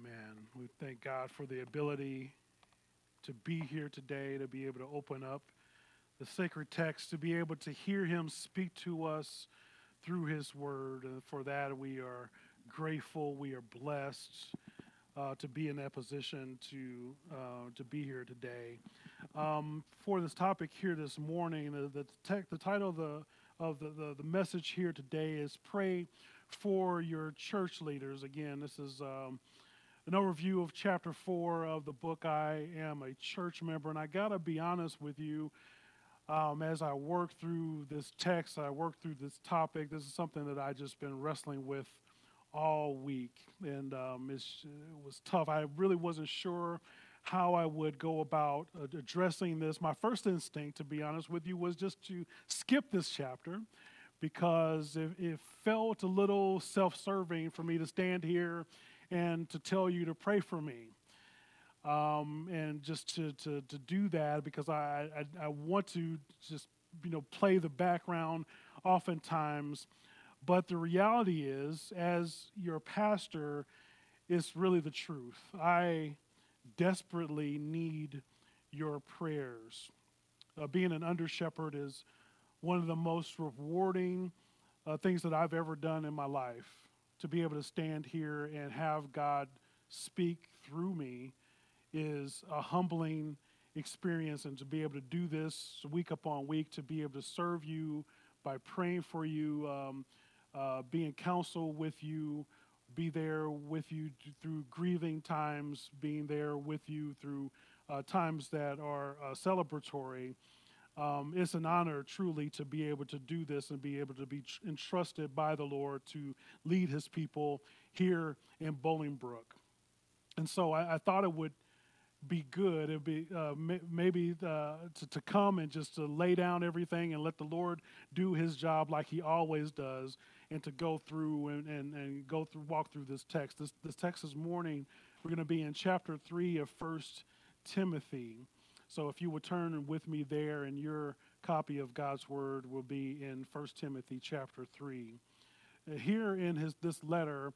Amen. We thank God for the ability to be here today, to be able to open up the sacred text, to be able to hear Him speak to us through His Word. And for that, we are grateful. We are blessed uh, to be in that position to uh, to be here today. Um, for this topic here this morning, the the, the title of the of the, the, the message here today is "Pray for Your Church Leaders." Again, this is. Um, an overview of chapter four of the book. I am a church member, and I got to be honest with you. Um, as I work through this text, I work through this topic. This is something that I just been wrestling with all week, and um, it was tough. I really wasn't sure how I would go about addressing this. My first instinct, to be honest with you, was just to skip this chapter because it, it felt a little self serving for me to stand here and to tell you to pray for me. Um, and just to, to, to do that because I, I, I want to just, you know, play the background oftentimes. But the reality is, as your pastor, it's really the truth. I desperately need your prayers. Uh, being an under shepherd is one of the most rewarding uh, things that I've ever done in my life to be able to stand here and have God speak through me is a humbling experience. And to be able to do this week upon week to be able to serve you by praying for you um, uh, be in counsel with you be there with you through grieving times being there with you through uh, times that are uh, celebratory um, it's an honor truly to be able to do this and be able to be entrusted by the Lord to lead his people here in Bolingbrook. And so I, I thought it would be good. It'd be uh, may, maybe uh, to, to come and just to lay down everything and let the Lord do his job like he always does and to go through and, and, and go through, walk through this text. This, this text this morning, we're going to be in chapter 3 of First Timothy. So if you would turn with me there, and your copy of God's word will be in 1 Timothy chapter 3. Uh, here in his, this letter,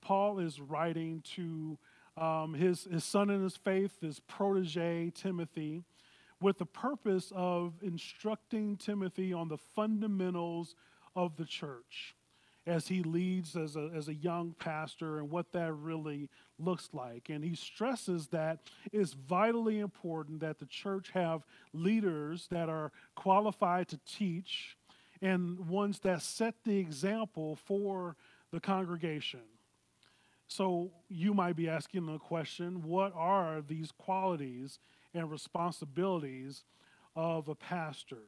Paul is writing to um, his, his son in his faith, his protege, Timothy, with the purpose of instructing Timothy on the fundamentals of the church as he leads as a, as a young pastor and what that really looks like. And he stresses that it's vitally important that the church have leaders that are qualified to teach and ones that set the example for the congregation. So you might be asking the question what are these qualities and responsibilities of a pastor?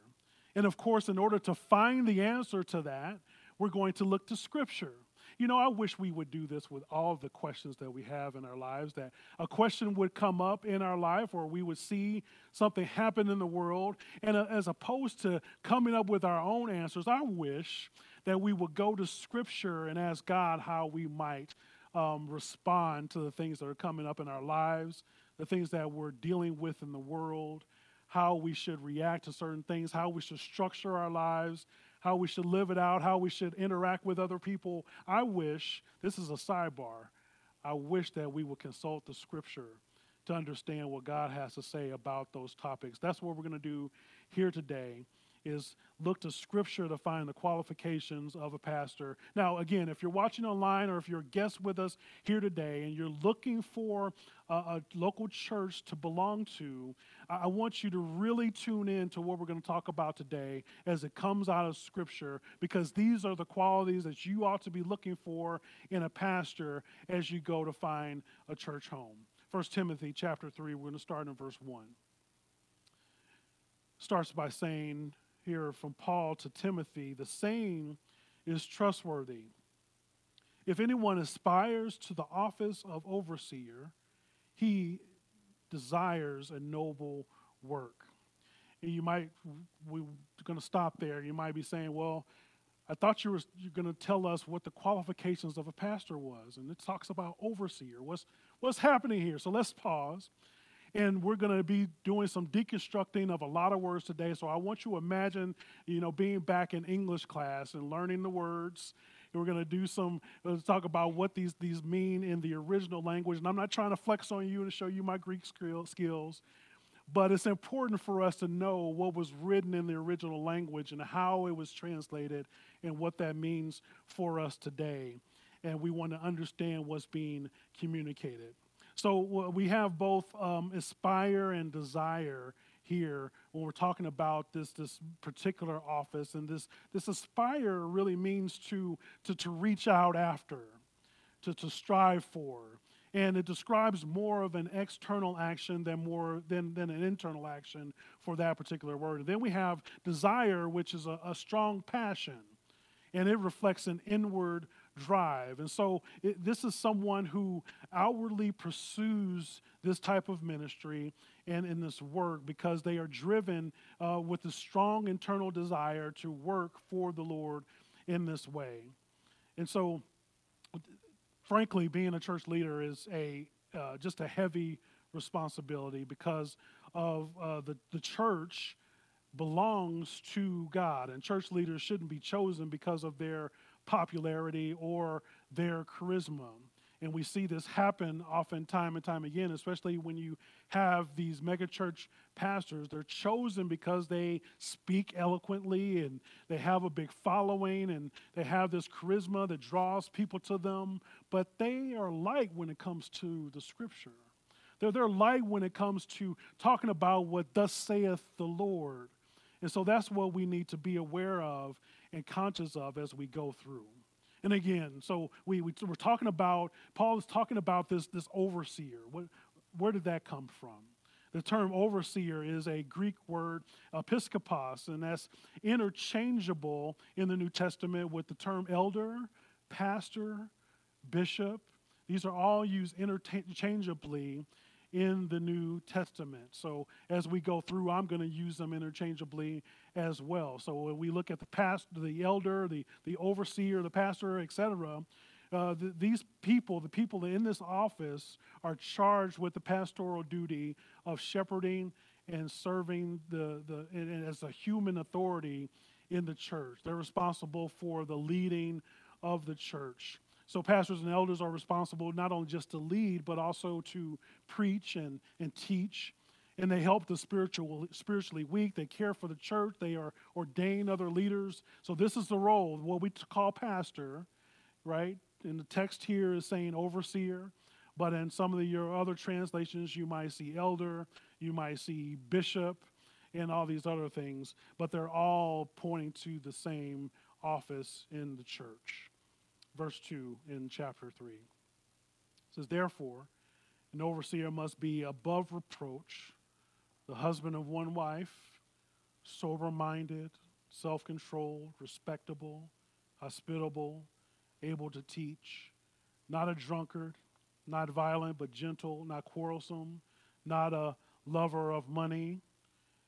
And of course, in order to find the answer to that, we're going to look to Scripture. You know, I wish we would do this with all the questions that we have in our lives, that a question would come up in our life or we would see something happen in the world. And uh, as opposed to coming up with our own answers, I wish that we would go to Scripture and ask God how we might um, respond to the things that are coming up in our lives, the things that we're dealing with in the world, how we should react to certain things, how we should structure our lives, how we should live it out, how we should interact with other people. I wish, this is a sidebar, I wish that we would consult the scripture to understand what God has to say about those topics. That's what we're going to do here today is look to scripture to find the qualifications of a pastor. Now, again, if you're watching online or if you're a guest with us here today and you're looking for a, a local church to belong to, I, I want you to really tune in to what we're going to talk about today as it comes out of scripture because these are the qualities that you ought to be looking for in a pastor as you go to find a church home. 1 Timothy chapter 3, we're going to start in verse 1 starts by saying, here from Paul to Timothy, the saying is trustworthy. If anyone aspires to the office of overseer, he desires a noble work. And you might, we're going to stop there. You might be saying, well, I thought you were going to tell us what the qualifications of a pastor was. And it talks about overseer. What's, what's happening here? So let's pause and we're going to be doing some deconstructing of a lot of words today. So I want you to imagine, you know, being back in English class and learning the words And We're going to do some, let's talk about what these, these mean in the original language. And I'm not trying to flex on you and show you my Greek skills, but it's important for us to know what was written in the original language and how it was translated and what that means for us today. And we want to understand what's being communicated. So we have both um, aspire and desire here when we're talking about this, this particular office. And this, this aspire really means to, to, to reach out after, to, to strive for. And it describes more of an external action than more than, than an internal action for that particular word. And then we have desire, which is a, a strong passion. And it reflects an inward drive. And so it, this is someone who outwardly pursues this type of ministry and in this work because they are driven uh, with a strong internal desire to work for the Lord in this way. And so, frankly, being a church leader is a uh, just a heavy responsibility because of uh, the, the church belongs to God, and church leaders shouldn't be chosen because of their popularity or their charisma. And we see this happen often time and time again, especially when you have these megachurch pastors. They're chosen because they speak eloquently and they have a big following and they have this charisma that draws people to them. But they are light when it comes to the scripture. They're, they're light when it comes to talking about what thus saith the Lord. And so that's what we need to be aware of and conscious of as we go through. And again, so we, we, are talking about, Paul is talking about this, this overseer. What, where did that come from? The term overseer is a Greek word, episkopos, and that's interchangeable in the New Testament with the term elder, pastor, bishop. These are all used interchangeably in the New Testament. So as we go through, I'm going to use them interchangeably as well. So when we look at the pastor, the elder, the, the overseer, the pastor, etc., uh, the, these people, the people in this office, are charged with the pastoral duty of shepherding and serving the, the and as a human authority in the church. They're responsible for the leading of the church. So, pastors and elders are responsible not only just to lead, but also to preach and, and teach. And they help the spiritual, spiritually weak. They care for the church. They are ordain other leaders. So, this is the role, what we call pastor, right? And the text here is saying overseer. But in some of the, your other translations, you might see elder, you might see bishop, and all these other things. But they're all pointing to the same office in the church verse 2 in chapter 3. It says, Therefore, an overseer must be above reproach, the husband of one wife, sober minded, self controlled, respectable, hospitable, able to teach, not a drunkard, not violent, but gentle, not quarrelsome, not a lover of money.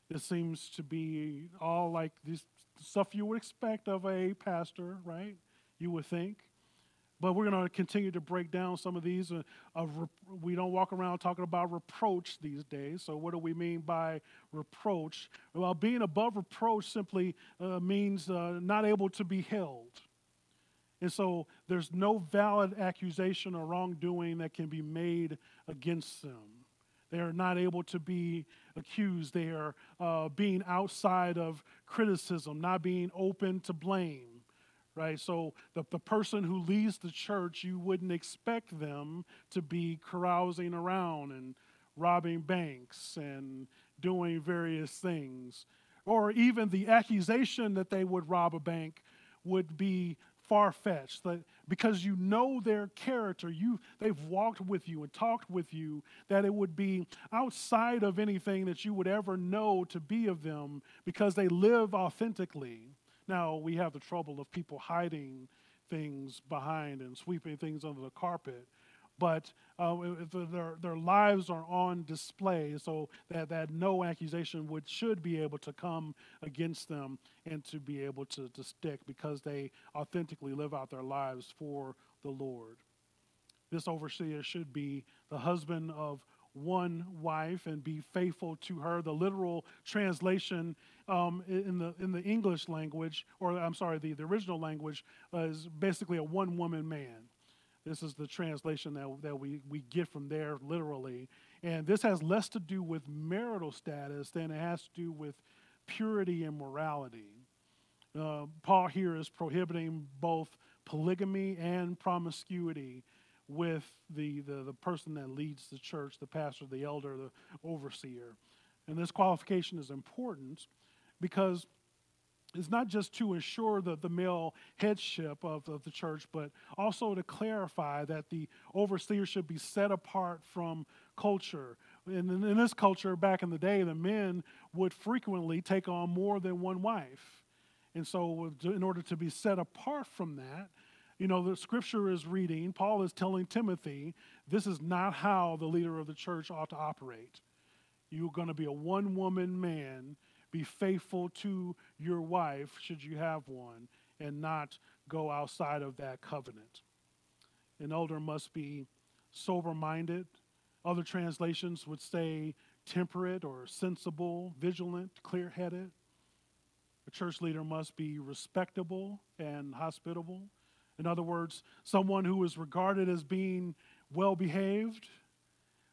This seems to be all like this stuff you would expect of a pastor, right? You would think. But we're going to continue to break down some of these. Uh, of we don't walk around talking about reproach these days. So, what do we mean by reproach? Well, being above reproach simply uh, means uh, not able to be held. And so, there's no valid accusation or wrongdoing that can be made against them. They are not able to be accused. They are uh, being outside of criticism, not being open to blame right? So the, the person who leads the church, you wouldn't expect them to be carousing around and robbing banks and doing various things. Or even the accusation that they would rob a bank would be far fetched because you know their character you they've walked with you and talked with you that it would be outside of anything that you would ever know to be of them because they live authentically now, we have the trouble of people hiding things behind and sweeping things under the carpet, but uh, their, their lives are on display so that, that no accusation would should be able to come against them and to be able to, to stick because they authentically live out their lives for the Lord. This overseer should be the husband of one wife and be faithful to her. The literal translation um, in the in the English language, or I'm sorry, the, the original language, uh, is basically a one woman man. This is the translation that, that we, we get from there literally. And this has less to do with marital status than it has to do with purity and morality. Uh, Paul here is prohibiting both polygamy and promiscuity with the, the, the person that leads the church, the pastor, the elder, the overseer. And this qualification is important because it's not just to ensure the, the male headship of, of the church, but also to clarify that the overseer should be set apart from culture. In, in this culture, back in the day, the men would frequently take on more than one wife. And so, in order to be set apart from that, you know, the scripture is reading, Paul is telling Timothy, this is not how the leader of the church ought to operate. You're going to be a one woman man be faithful to your wife, should you have one, and not go outside of that covenant. An elder must be sober minded. Other translations would say temperate or sensible, vigilant, clear headed. A church leader must be respectable and hospitable. In other words, someone who is regarded as being well behaved,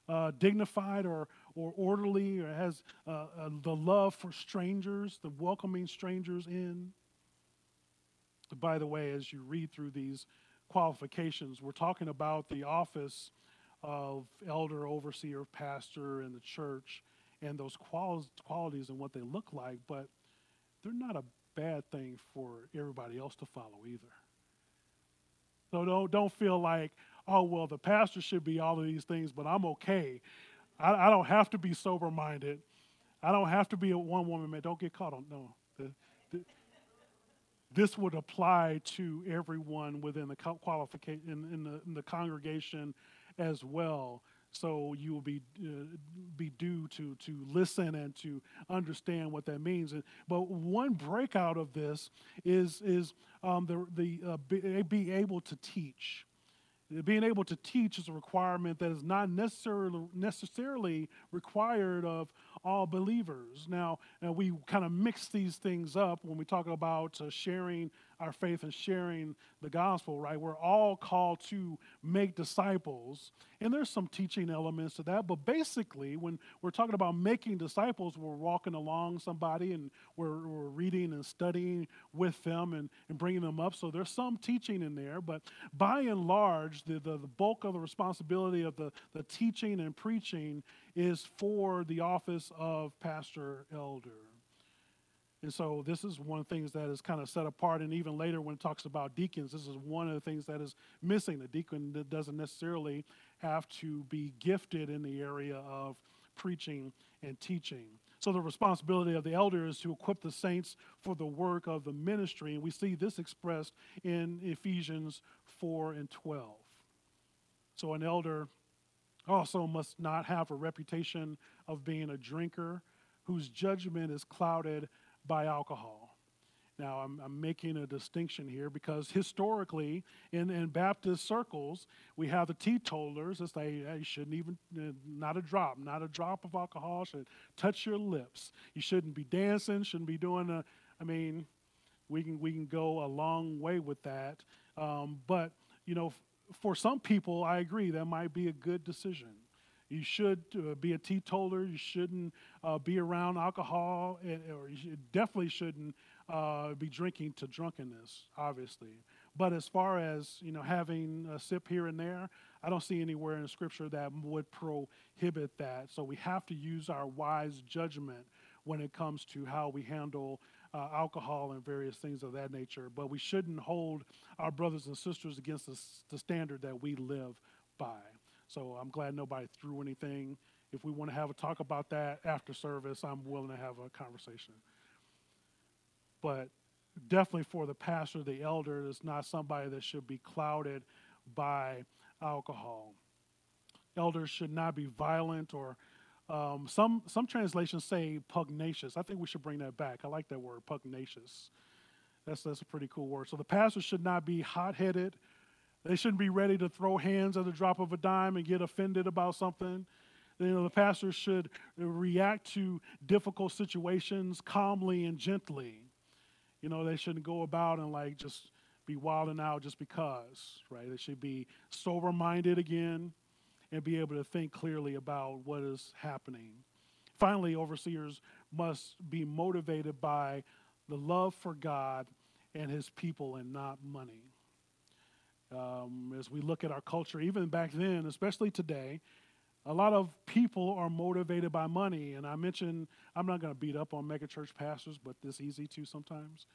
uh, dignified, or, or orderly or has uh, uh, the love for strangers, the welcoming strangers in. By the way, as you read through these qualifications, we're talking about the office of elder, overseer, pastor in the church and those qual- qualities and what they look like, but they're not a bad thing for everybody else to follow either. So don't, don't feel like, oh, well, the pastor should be all of these things, but I'm okay I, I don't have to be sober minded. I don't have to be a one woman man. Don't get caught on no. The, the, this would apply to everyone within the qualification in, in, the, in the congregation as well. So you will be uh, be due to to listen and to understand what that means. But one breakout of this is is um, the the uh, be, be able to teach. Being able to teach is a requirement that is not necessarily, necessarily required of all believers. Now, we kind of mix these things up when we talk about uh, sharing our faith and sharing the gospel, right? We're all called to make disciples. And there's some teaching elements to that. But basically, when we're talking about making disciples, we're walking along somebody and we're, we're reading and studying with them and, and bringing them up. So there's some teaching in there. But by and large, the, the, the bulk of the responsibility of the, the teaching and preaching is for the office of pastor elder. And so this is one of the things that is kind of set apart. And even later when it talks about deacons, this is one of the things that is missing. The deacon doesn't necessarily have to be gifted in the area of preaching and teaching. So the responsibility of the elder is to equip the saints for the work of the ministry. And we see this expressed in Ephesians 4 and 12. So an elder also must not have a reputation of being a drinker whose judgment is clouded by alcohol. Now, I'm, I'm, making a distinction here because historically, in, in Baptist circles, we have the teetotalers that say, hey, you shouldn't even, uh, not a drop, not a drop of alcohol should touch your lips. You shouldn't be dancing, shouldn't be doing a, I mean, we can, we can go a long way with that. Um, but, you know, for some people, I agree, that might be a good decision. You should uh, be a teetotaler. You shouldn't uh, be around alcohol, and, or you should, definitely shouldn't uh, be drinking to drunkenness, obviously. But as far as you know, having a sip here and there, I don't see anywhere in Scripture that would prohibit that. So we have to use our wise judgment when it comes to how we handle uh, alcohol and various things of that nature. But we shouldn't hold our brothers and sisters against the, the standard that we live by. So I'm glad nobody threw anything. If we want to have a talk about that after service, I'm willing to have a conversation. But definitely for the pastor, the elder, it's not somebody that should be clouded by alcohol. Elders should not be violent or um, some some translations say pugnacious. I think we should bring that back. I like that word, pugnacious. That's that's a pretty cool word. So the pastor should not be hot-headed they shouldn't be ready to throw hands at the drop of a dime and get offended about something. You know, the pastor should react to difficult situations calmly and gently. You know, they shouldn't go about and like just be wilding out just because, right? They should be sober minded again and be able to think clearly about what is happening. Finally, overseers must be motivated by the love for God and his people and not money. Um, as we look at our culture, even back then, especially today, a lot of people are motivated by money. And I mentioned, I'm not going to beat up on megachurch pastors, but this easy too sometimes.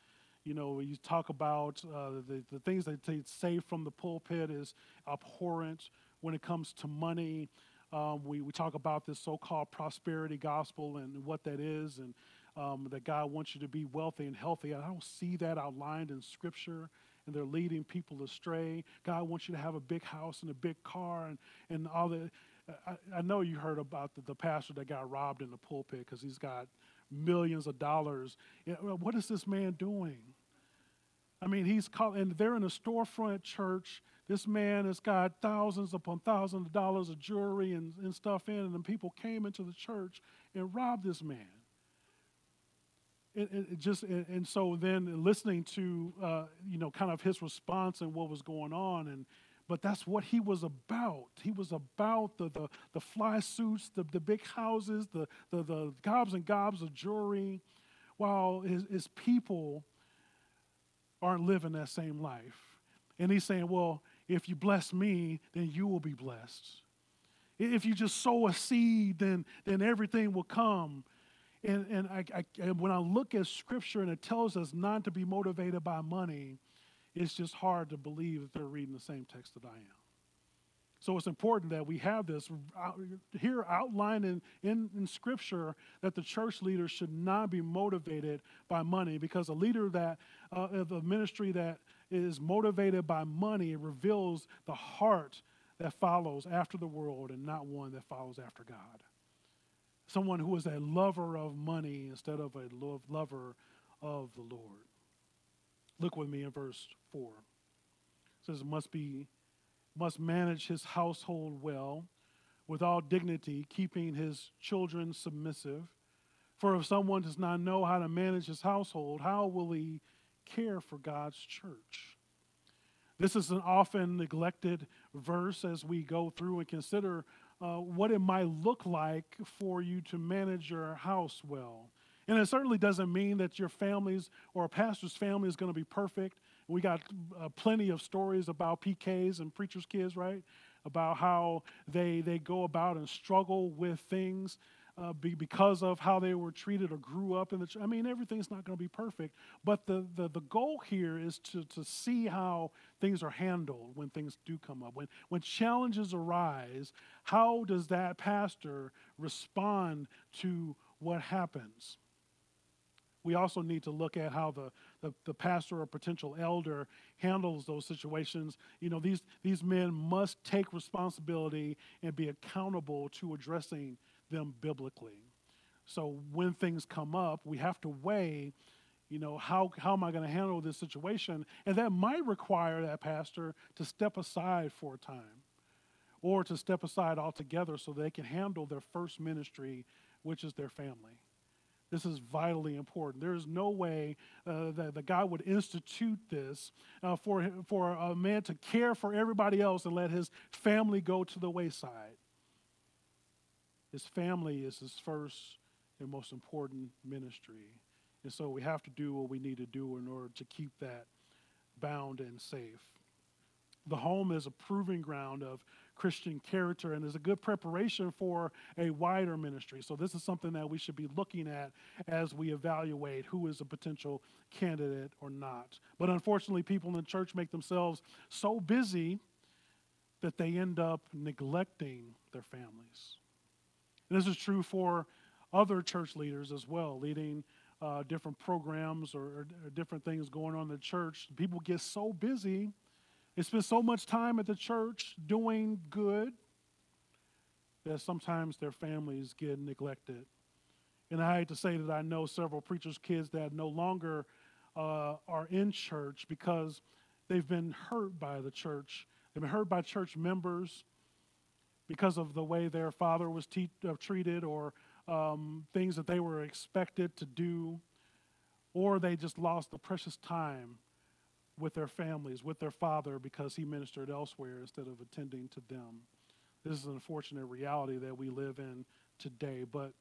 You know, you talk about uh, the, the things that they say from the pulpit is abhorrent when it comes to money. Um, we, we talk about this so called prosperity gospel and what that is, and um, that God wants you to be wealthy and healthy. I don't see that outlined in Scripture, and they're leading people astray. God wants you to have a big house and a big car and, and all the. I, I know you heard about the, the pastor that got robbed in the pulpit because he's got millions of dollars. What is this man doing? I mean, he's called, and they're in a storefront church. This man has got thousands upon thousands of dollars of jewelry and, and stuff in, and then people came into the church and robbed this man. It, just and, and, so then listening to uh, you know kind of his response and what was going on and but that's what he was about. He was about the the, the fly suits, the, the big houses, the, the the gobs and gobs of jewelry, while his, his people aren't living that same life. And he's saying, well, if you bless me, then you will be blessed. If you just sow a seed, then, then everything will come. And, and, I, I, and when I look at scripture and it tells us not to be motivated by money, it's just hard to believe that they're reading the same text that I am. So it's important that we have this here outlined in, in, in, Scripture that the church leader should not be motivated by money because a leader that, uh, of a ministry that is motivated by money reveals the heart that follows after the world and not one that follows after God. Someone who is a lover of money instead of a lover of the Lord. Look with me in verse 4. It says, must be must manage his household well, with all dignity, keeping his children submissive. For if someone does not know how to manage his household, how will he care for God's church? This is an often neglected verse as we go through and consider uh, what it might look like for you to manage your house well. And it certainly doesn't mean that your family's or a pastor's family is going to be perfect. We got uh, plenty of stories about PKs and preachers' kids, right? About how they, they go about and struggle with things uh, be, because of how they were treated or grew up in the church. I mean, everything's not going to be perfect. But the, the, the goal here is to, to see how things are handled when things do come up. When, when challenges arise, how does that pastor respond to what happens? we also need to look at how the, the, the, pastor or potential elder handles those situations. You know, these, these men must take responsibility and be accountable to addressing them biblically. So when things come up, we have to weigh, you know, how, how am I going to handle this situation? And that might require that pastor to step aside for a time or to step aside altogether so they can handle their first ministry, which is their family. This is vitally important. There is no way uh, that, God would institute this uh, for, for a man to care for everybody else and let his family go to the wayside. His family is his first and most important ministry. And so we have to do what we need to do in order to keep that bound and safe. The home is a proving ground of Christian character and is a good preparation for a wider ministry. So, this is something that we should be looking at as we evaluate who is a potential candidate or not. But unfortunately, people in the church make themselves so busy that they end up neglecting their families. And this is true for other church leaders as well, leading uh, different programs or, or different things going on in the church. People get so busy they spend so much time at the church doing good that sometimes their families get neglected. And I hate to say that I know several preachers' kids that no longer uh, are in church because they've been hurt by the church. They've been hurt by church members. Because of the way their father was te- uh, treated or um, things that they were expected to do, or they just lost the precious time with their families, with their father, because he ministered elsewhere instead of attending to them. This is an unfortunate reality that we live in today. But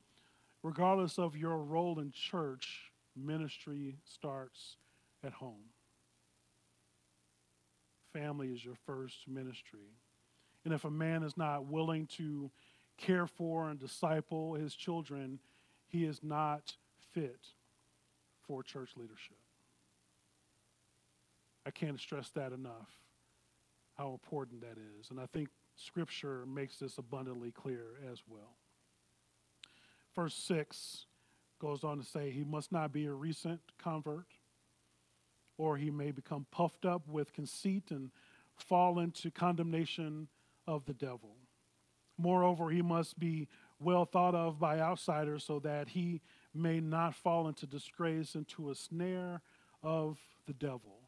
regardless of your role in church, ministry starts at home. Family is your first ministry. And if a man is not willing to care for and disciple his children, he is not fit for church leadership. I can't stress that enough, how important that is. And I think Scripture makes this abundantly clear as well. Verse 6 goes on to say, He must not be a recent convert, or he may become puffed up with conceit and fall into condemnation of the devil. Moreover, he must be well thought of by outsiders so that he may not fall into disgrace, into a snare of the devil.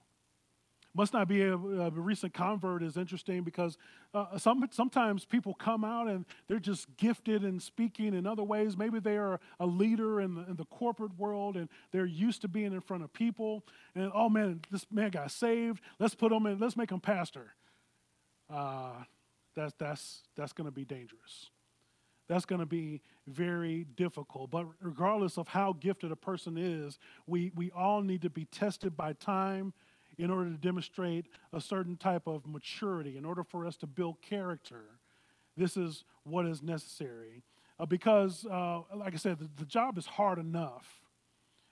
Must not be a, a recent convert is interesting because uh, some, sometimes people come out and they're just gifted in speaking in other ways. Maybe they are a leader in the, in the corporate world and they're used to being in front of people. And oh man, this man got saved. Let's put him in, let's make him pastor. Uh, that's, that's, that's going to be dangerous. That's going to be very difficult. But regardless of how gifted a person is, we, we all need to be tested by time in order to demonstrate a certain type of maturity, in order for us to build character. This is what is necessary. Uh, because, uh, like I said, the, the, job is hard enough.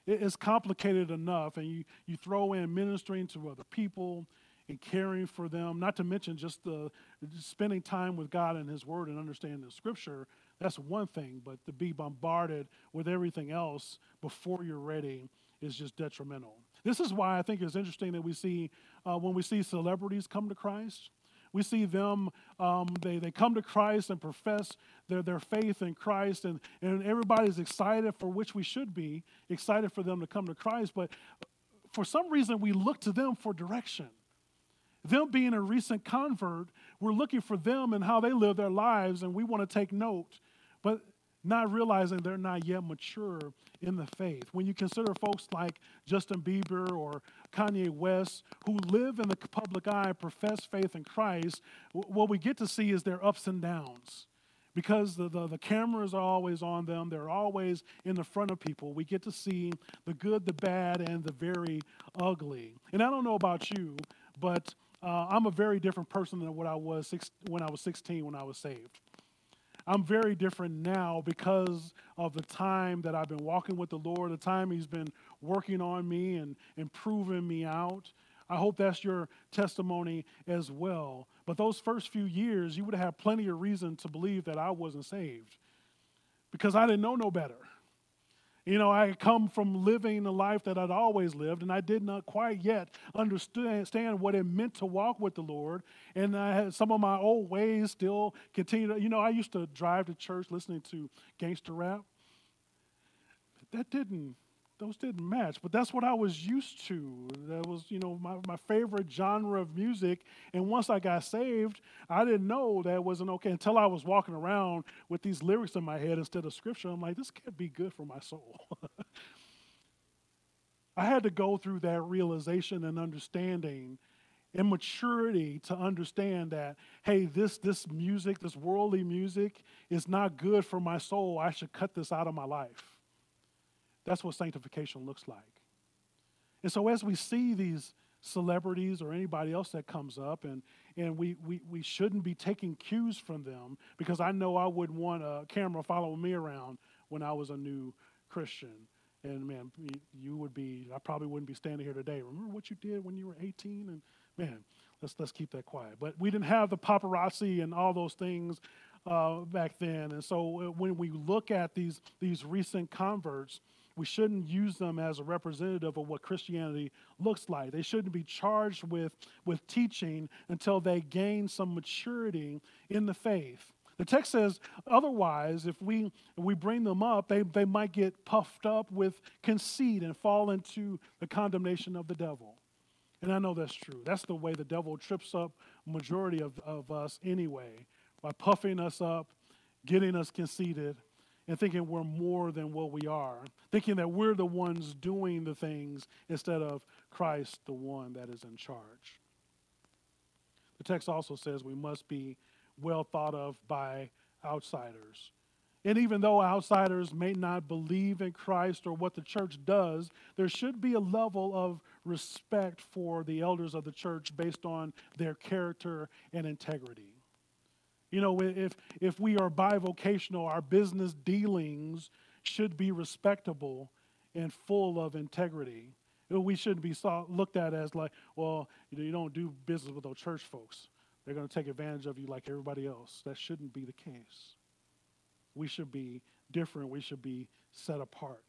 It is complicated enough, and you, you throw in ministering to other people and caring for them, not to mention just the spending time with God and His Word and understanding the Scripture. That's one thing, but to be bombarded with everything else before you're ready is just detrimental. This is why I think it's interesting that we see uh, when we see celebrities come to Christ. We see them, um, they, they come to Christ and profess their, their faith in Christ, and, and everybody's excited for which we should be, excited for them to come to Christ. But for some reason, we look to them for direction. Them being a recent convert, we're looking for them and how they live their lives, and we want to take note. But not realizing they're not yet mature in the faith. When you consider folks like Justin Bieber or Kanye West, who live in the public eye, profess faith in Christ, what we get to see is their ups and downs. Because the, the, the, cameras are always on them, they're always in the front of people. We get to see the good, the bad, and the very ugly. And I don't know about you, but uh, I'm a very different person than what I was six, when I was 16 when I was saved. I'm very different now because of the time that I've been walking with the Lord, the time He's been working on me and improving me out. I hope that's your testimony as well. But those first few years, you would have plenty of reason to believe that I wasn't saved because I didn't know no better. You know, I come from living a life that I'd always lived, and I did not quite yet understand what it meant to walk with the Lord. And I had some of my old ways still continue. You know, I used to drive to church listening to gangster rap. That didn't those didn't match. But that's what I was used to. That was, you know, my, my favorite genre of music. And once I got saved, I didn't know that wasn't okay until I was walking around with these lyrics in my head instead of scripture. I'm like, this can't be good for my soul. I had to go through that realization and understanding and maturity to understand that, hey, this, this music, this worldly music, is not good for my soul. I should cut this out of my life. That's what sanctification looks like. And so as we see these celebrities or anybody else that comes up and, and we, we, we shouldn't be taking cues from them because I know I wouldn't want a camera following me around when I was a new Christian. And man, you would be, I probably wouldn't be standing here today. Remember what you did when you were 18? And man, let's, let's keep that quiet. But we didn't have the paparazzi and all those things uh, back then. And so uh, when we look at these, these recent converts, we shouldn't use them as a representative of what Christianity looks like. They shouldn't be charged with, with teaching until they gain some maturity in the faith. The text says otherwise, if we, if we bring them up, they, they might get puffed up with conceit and fall into the condemnation of the devil. And I know that's true. That's the way the devil trips up majority of, of us anyway. by puffing us up, getting us conceited, and thinking we're more than what we are, thinking that we're the ones doing the things instead of Christ, the one that is in charge. The text also says we must be well thought of by outsiders. And even though outsiders may not believe in Christ or what the church does, there should be a level of respect for the elders of the church based on their character and integrity. You know, if, if we are bivocational, our business dealings should be respectable and full of integrity. We shouldn't be saw, looked at as like, well, you, know, you don't do business with those church folks. They're going to take advantage of you like everybody else. That shouldn't be the case. We should be different. We should be set apart.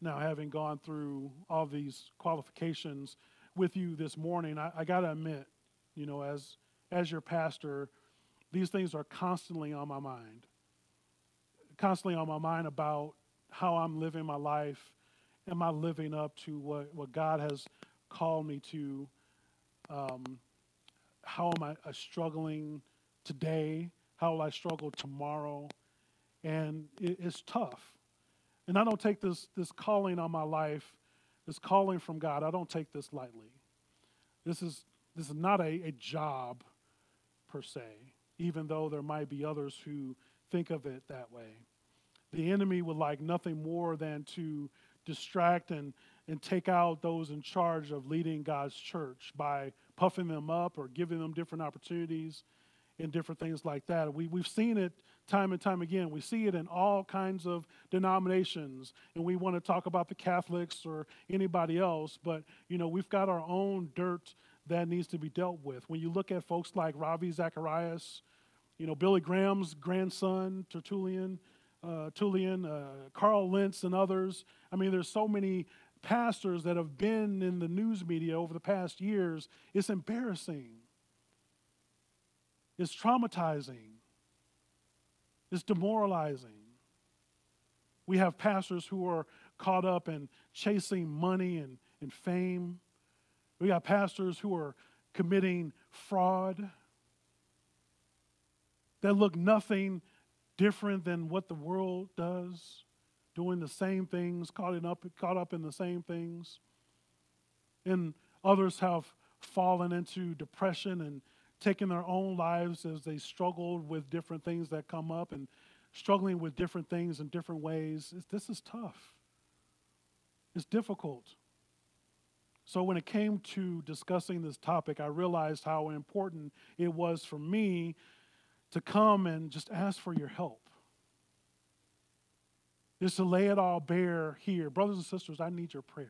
Now, having gone through all these qualifications with you this morning, I, I got to admit, you know, as, as your pastor, these things are constantly on my mind. Constantly on my mind about how I'm living my life. Am I living up to what, what God has called me to? Um, how am I uh, struggling today? How will I struggle tomorrow? And it, it's tough. And I don't take this, this calling on my life, this calling from God, I don't take this lightly. This is, this is not a, a job per se, even though there might be others who think of it that way. The enemy would like nothing more than to distract and, and take out those in charge of leading God's church by puffing them up or giving them different opportunities and different things like that. We, we've seen it time and time again. We see it in all kinds of denominations, and we want to talk about the Catholics or anybody else, but you know, we've got our own dirt that needs to be dealt with. When you look at folks like Ravi Zacharias, you know, Billy Graham's grandson, Tertullian, uh, Tullian, uh, Carl Lentz, and others. I mean, there's so many pastors that have been in the news media over the past years. It's embarrassing. It's traumatizing. It's demoralizing. We have pastors who are caught up in chasing money and, and fame. We got pastors who are committing fraud that look nothing different than what the world does, doing the same things, caught up, caught up in the same things. And others have fallen into depression and taking their own lives as they struggled with different things that come up and struggling with different things in different ways. It's, this is tough. It's difficult. So, when it came to discussing this topic, I realized how important it was for me to come and just ask for your help. Just to lay it all bare here. Brothers and sisters, I need your prayers.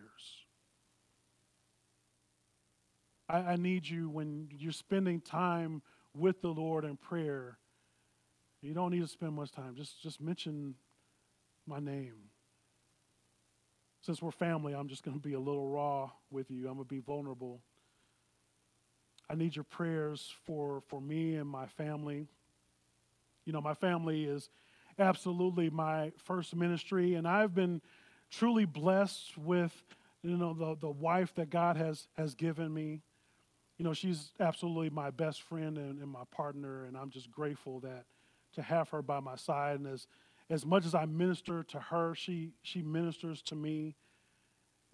I, I need you when you're spending time with the Lord in prayer. You don't need to spend much time. Just, just mention my name. Since we're family, I'm just going to be a little raw with you. I'm going to be vulnerable. I need your prayers for, for me and my family. You know, my family is absolutely my first ministry, and I've been truly blessed with, you know, the, the wife that God has, has given me you know, she's absolutely my best friend and, and, my partner, and I'm just grateful that to have her by my side. And as as much as I minister to her, she she ministers to me.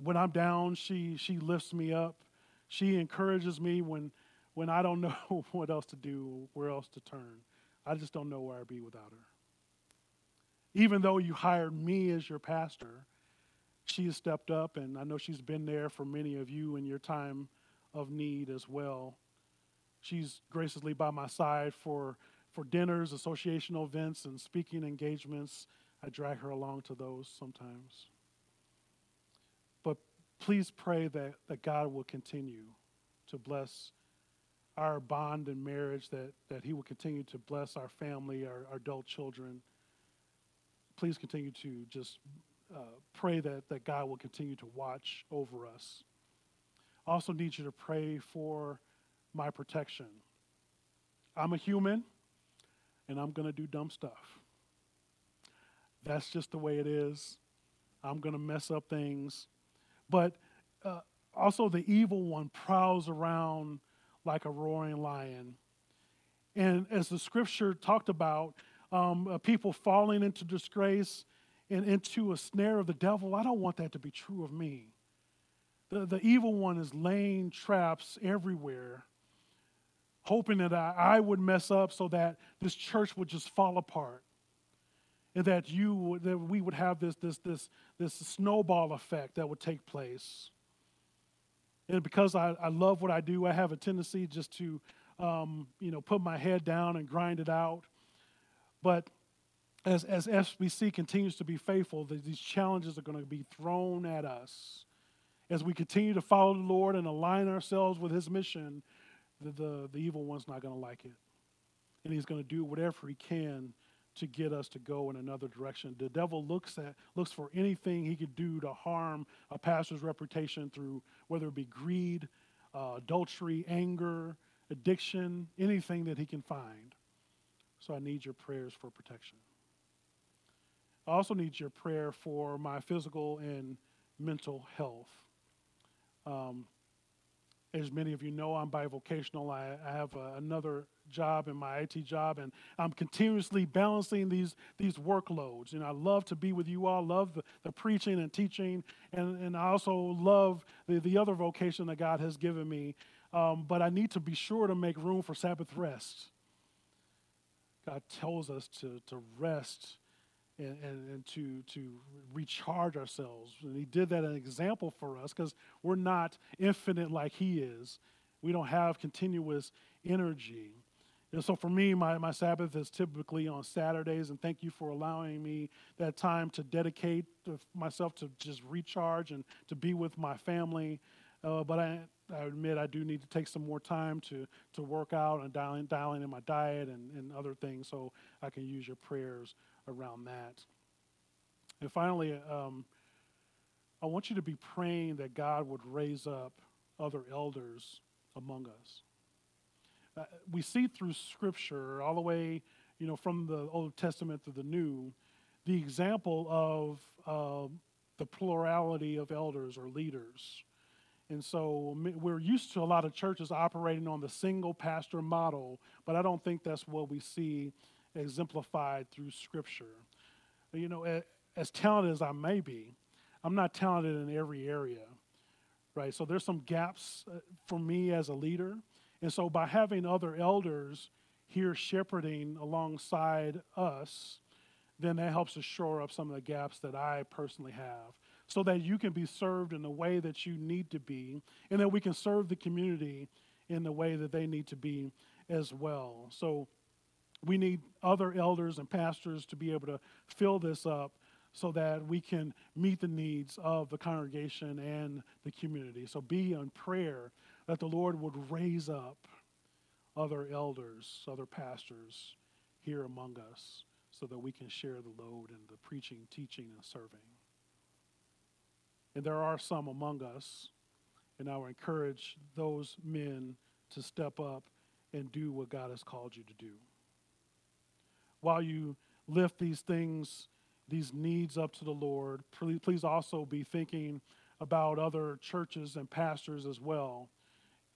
When I'm down, she she lifts me up. She encourages me when when I don't know what else to do, where else to turn. I just don't know where I'd be without her. Even though you hired me as your pastor, she has stepped up, and I know she's been there for many of you in your time of need as well. She's graciously by my side for, for dinners, associational events, and speaking engagements. I drag her along to those sometimes. But please pray that, that God will continue to bless our bond and marriage, that, that He will continue to bless our family, our, our adult children. Please continue to just uh, pray that, that God will continue to watch over us I also need you to pray for my protection. I'm a human and I'm going to do dumb stuff. That's just the way it is. I'm going to mess up things. But uh, also, the evil one prowls around like a roaring lion. And as the scripture talked about, um, uh, people falling into disgrace and into a snare of the devil, I don't want that to be true of me. The, the evil one is laying traps everywhere, hoping that I, I would mess up so that this church would just fall apart. And that you that we would have this, this, this, this snowball effect that would take place. And because I, I love what I do, I have a tendency just to um, you know, put my head down and grind it out. But as, as FBC continues to be faithful, these challenges are going to be thrown at us. As we continue to follow the Lord and align ourselves with His mission, the, the, the evil one's not going to like it. And he's going to do whatever he can to get us to go in another direction. The devil looks at looks for anything he could do to harm a pastor's reputation through whether it be greed, uh, adultery, anger, addiction, anything that he can find. So I need your prayers for protection. I also need your prayer for my physical and mental health. Um, as many of you know, I'm bivocational. I, I have a, another job in my IT job, and I'm continuously balancing these, these workloads. And I love to be with you all, love the, the preaching and teaching, and, and I also love the, the other vocation that God has given me. Um, but I need to be sure to make room for Sabbath rest. God tells us to, to rest and, and, and, to, to recharge ourselves. And He did that an example for us because we're not infinite like He is. We don't have continuous energy. And so for me, my, my Sabbath is typically on Saturdays, and thank you for allowing me that time to dedicate myself to just recharge and to be with my family. Uh, but I, I admit I do need to take some more time to, to work out and dialing, dialing in my diet and, and other things so I can use your prayers around that. And finally, um, I want you to be praying that God would raise up other elders among us. Uh, we see through Scripture, all the way, you know, from the Old Testament to the New, the example of uh, the plurality of elders or leaders. And so we're used to a lot of churches operating on the single pastor model, but I don't think that's what we see exemplified through Scripture. You know, as talented as I may be, I'm not talented in every area, right? So there's some gaps uh, for me as a leader. And so by having other elders here shepherding alongside us, then that helps to shore up some of the gaps that I personally have so that you can be served in the way that you need to be, and that we can serve the community in the way that they need to be as well. So we need other elders and pastors to be able to fill this up so that we can meet the needs of the congregation and the community. So be in prayer that the Lord would raise up other elders, other pastors here among us so that we can share the load in the preaching, teaching, and serving. And there are some among us, and I would encourage those men to step up and do what God has called you to do. While you lift these things, these needs up to the Lord, please also be thinking about other churches and pastors as well.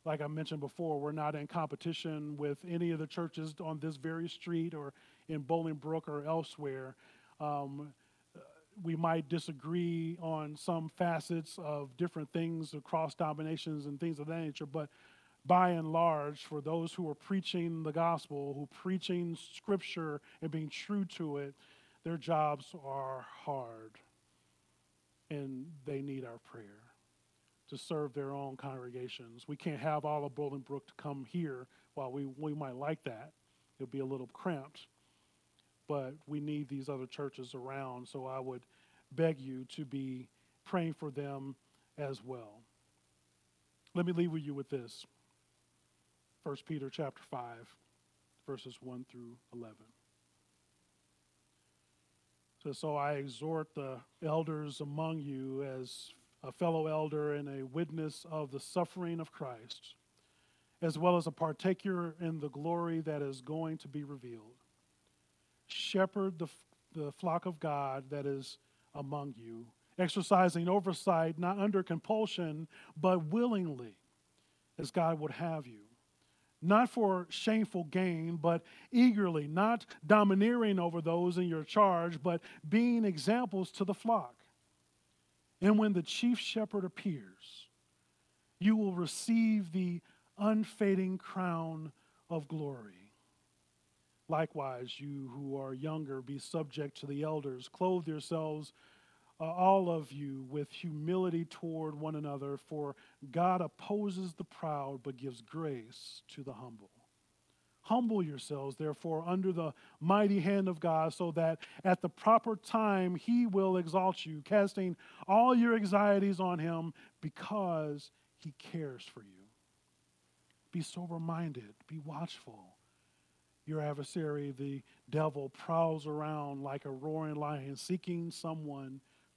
Like I mentioned before, we're not in competition with any of the churches on this very street or in Bolingbrook or elsewhere. Um, we might disagree on some facets of different things across denominations and things of that nature, but by and large, for those who are preaching the gospel, who preaching scripture and being true to it, their jobs are hard. And they need our prayer to serve their own congregations. We can't have all of Bolingbrook to come here while we, we might like that. It'll be a little cramped but we need these other churches around. So I would beg you to be praying for them as well. Let me leave with you with this. 1 Peter chapter 5, verses 1 through 11. So, so I exhort the elders among you as a fellow elder and a witness of the suffering of Christ, as well as a partaker in the glory that is going to be revealed shepherd the, the flock of God that is among you, exercising oversight not under compulsion, but willingly, as God would have you, not for shameful gain, but eagerly, not domineering over those in your charge, but being examples to the flock. And when the chief shepherd appears, you will receive the unfading crown of glory. Likewise, you who are younger, be subject to the elders. Clothe yourselves, uh, all of you, with humility toward one another, for God opposes the proud but gives grace to the humble. Humble yourselves, therefore, under the mighty hand of God, so that at the proper time he will exalt you, casting all your anxieties on him because he cares for you. Be sober minded, be watchful. Your adversary, the devil, prowls around like a roaring lion, seeking someone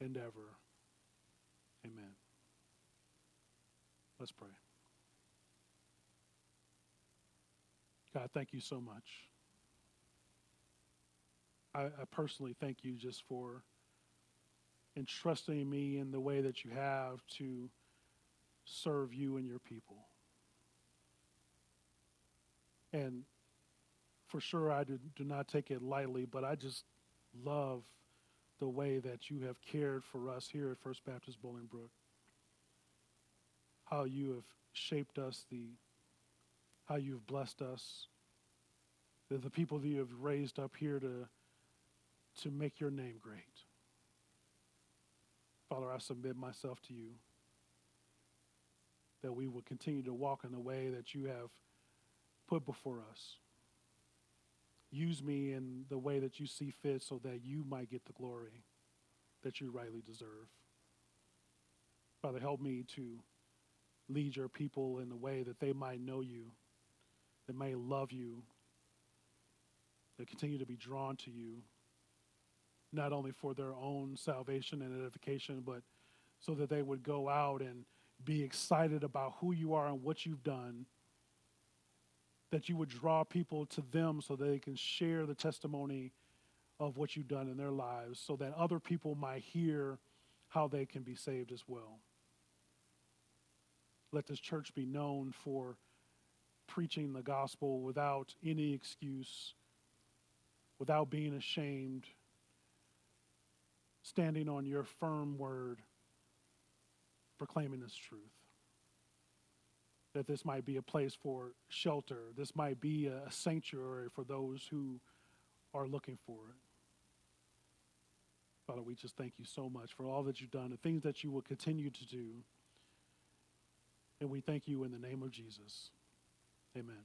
and ever. Amen. Let's pray. God, thank you so much. I, I, personally thank you just for entrusting me in the way that you have to serve you and your people. And for sure, I do, do not take it lightly, but I just love the way that you have cared for us here at First Baptist Bolingbrook. How you have shaped us, the how you've blessed us, the, the people that you have raised up here to, to make your name great. Father, I submit myself to you that we will continue to walk in the way that you have put before us. Use me in the way that you see fit so that you might get the glory that you rightly deserve. Father, help me to lead your people in the way that they might know you, that may love you, that continue to be drawn to you, not only for their own salvation and edification, but so that they would go out and be excited about who you are and what you've done that you would draw people to them so they can share the testimony of what you've done in their lives so that other people might hear how they can be saved as well. Let this church be known for preaching the gospel without any excuse, without being ashamed, standing on your firm word, proclaiming this truth that this might be a place for shelter. This might be a, sanctuary for those who are looking for it. Father, we just thank you so much for all that you've done, the things that you will continue to do. And we thank you in the name of Jesus. Amen.